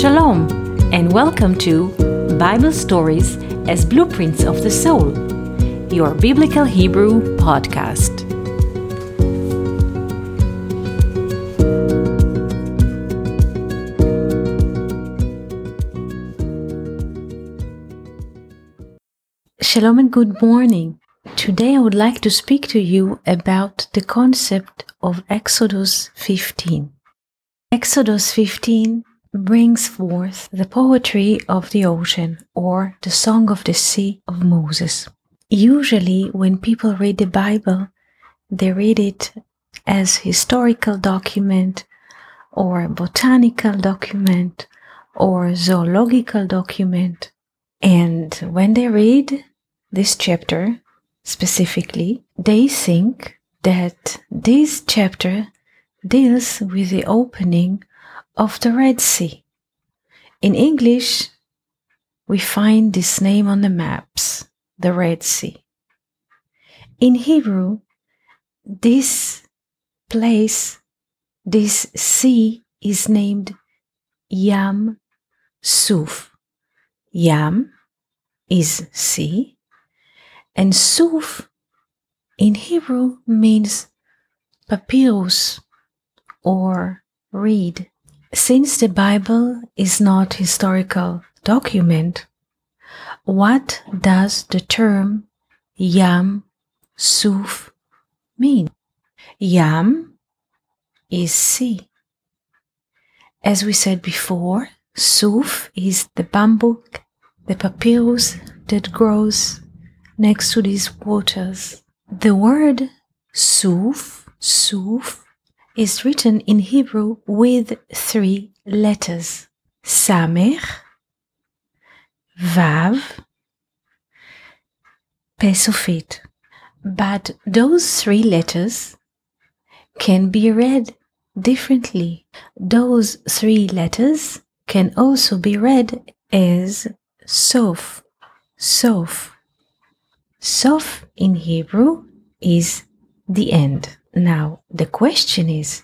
Shalom, and welcome to Bible Stories as Blueprints of the Soul, your Biblical Hebrew podcast. Shalom and good morning. Today I would like to speak to you about the concept of Exodus 15. Exodus 15 brings forth the poetry of the ocean or the song of the sea of Moses. Usually, when people read the Bible, they read it as historical document or botanical document or zoological document. And when they read this chapter specifically, they think that this chapter deals with the opening of the Red Sea. In English, we find this name on the maps, the Red Sea. In Hebrew, this place, this sea is named Yam Suf. Yam is sea, and Suf in Hebrew means papyrus or reed. Since the Bible is not historical document, what does the term Yam Suf mean? Yam is sea. As we said before, Suf is the bamboo, the papyrus that grows next to these waters. The word Suf, Suf, is written in Hebrew with three letters Samech, Vav, Pe Sofit. But those three letters can be read differently. Those three letters can also be read as Sof, Sof. Sof in Hebrew is the end. Now, the question is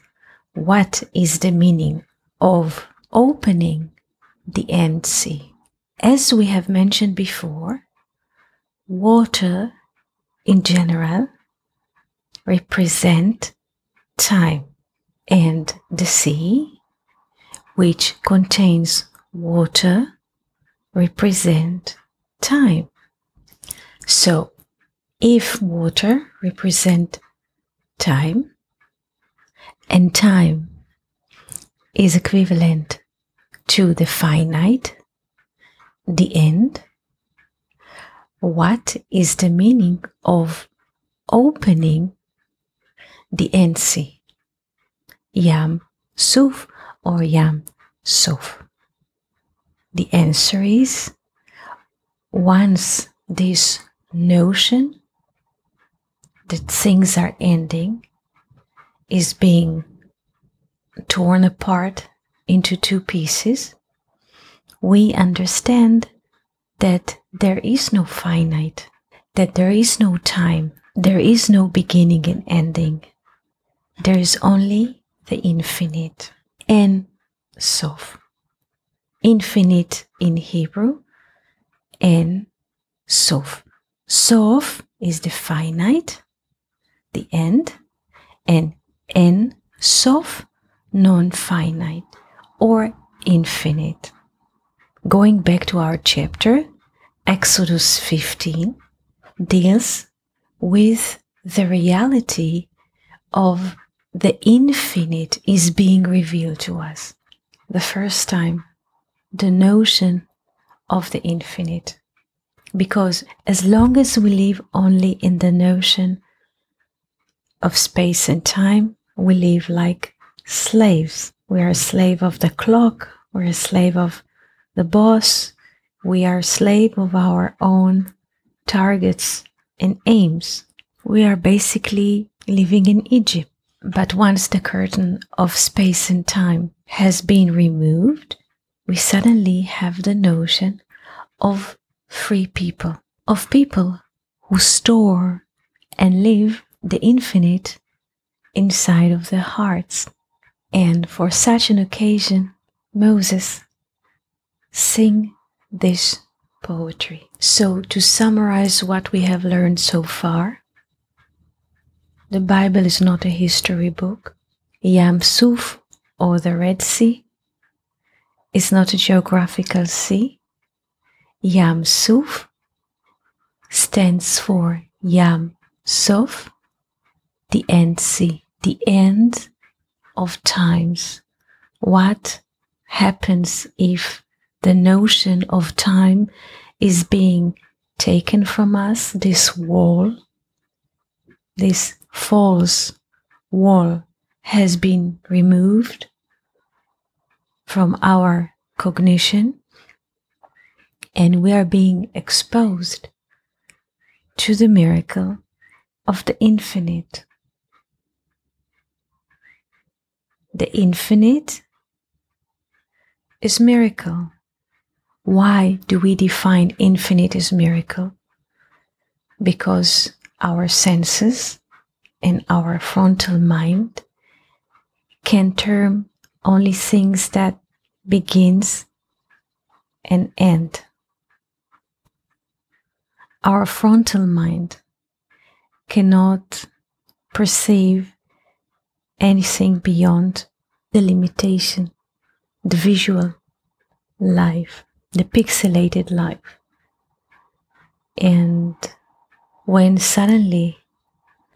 what is the meaning of opening the end sea? As we have mentioned before, water in general represent time and the sea which contains water represent time so if water represent time, and time is equivalent to the finite, the end. What is the meaning of opening the end sea? Yam Suf or Yam Sof? The answer is once this notion that things are ending is being torn apart into two pieces, we understand that there is no finite, that there is no time, there is no beginning and ending. There is only the infinite En Sof. Infinite in Hebrew En Sof. Sof is the finite the end, and En Sof, non finite or infinite. Going back to our chapter, Exodus 15 deals with the reality of the infinite is being revealed to us. The first time, the notion of the infinite. Because as long as we live only in the notion of space and time, we live like slaves. We are a slave of the clock, we're a slave of the boss, we are a slave of our own targets and aims. We are basically living in Egypt. But once the curtain of space and time has been removed, we suddenly have the notion of free people, of people who store and live the infinite inside of their hearts. And for such an occasion, Moses sing this poetry. So, to summarize what we have learned so far, the Bible is not a history book. Yam Suf, or the Red Sea, is not a geographical sea. Yam Suf stands for Yam Sof, the end sea, the end of times. What happens if the notion of time is being taken from us, this wall, this false wall has been removed from our cognition and we are being exposed to the miracle of the infinite. The infinite is miracle. Why do we define infinite as miracle? Because our senses and our frontal mind can term only things that begins and end. Our frontal mind cannot perceive anything beyond the limitation, the visual life, the pixelated life. And when suddenly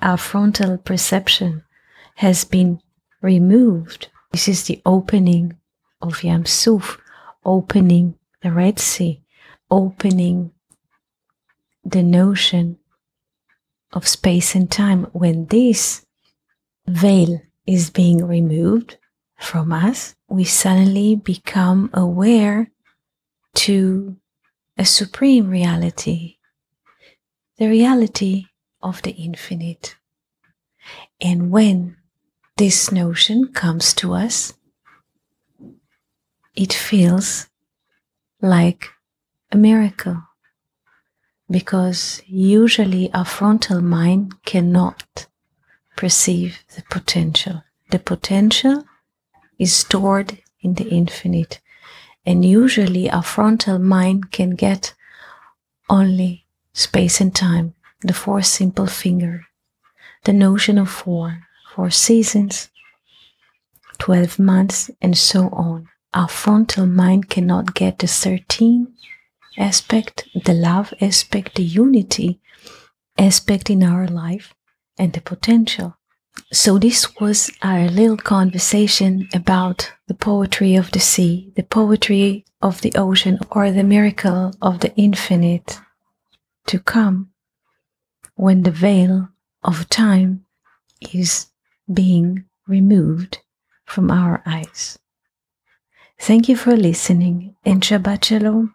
our frontal perception has been removed, this is the opening of Yam Suf, opening the Red Sea, opening the notion of space and time. When this veil is being removed from us, we suddenly become aware to a supreme reality, the reality of the infinite. And when this notion comes to us, it feels like a miracle because usually our frontal mind cannot perceive the potential. The potential is stored in the infinite, and usually our frontal mind can get only space and time, the four simple finger, the notion of four, four seasons, 12 months, and so on. Our frontal mind cannot get the 13 aspect, the love aspect, the unity aspect in our life, and the potential. So, this was our little conversation about the poetry of the sea, the poetry of the ocean, or the miracle of the infinite to come when the veil of time is being removed from our eyes. Thank you for listening and Shabbat Shalom.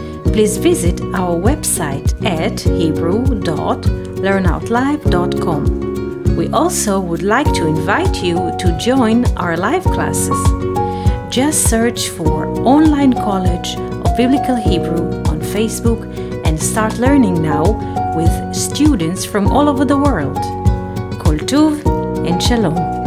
please visit our website at hebrew.learnoutlive.com. We also would like to invite you to join our live classes. Just search for Online College of Biblical Hebrew on Facebook and start learning now with students from all over the world. Kol Tuv and Shalom.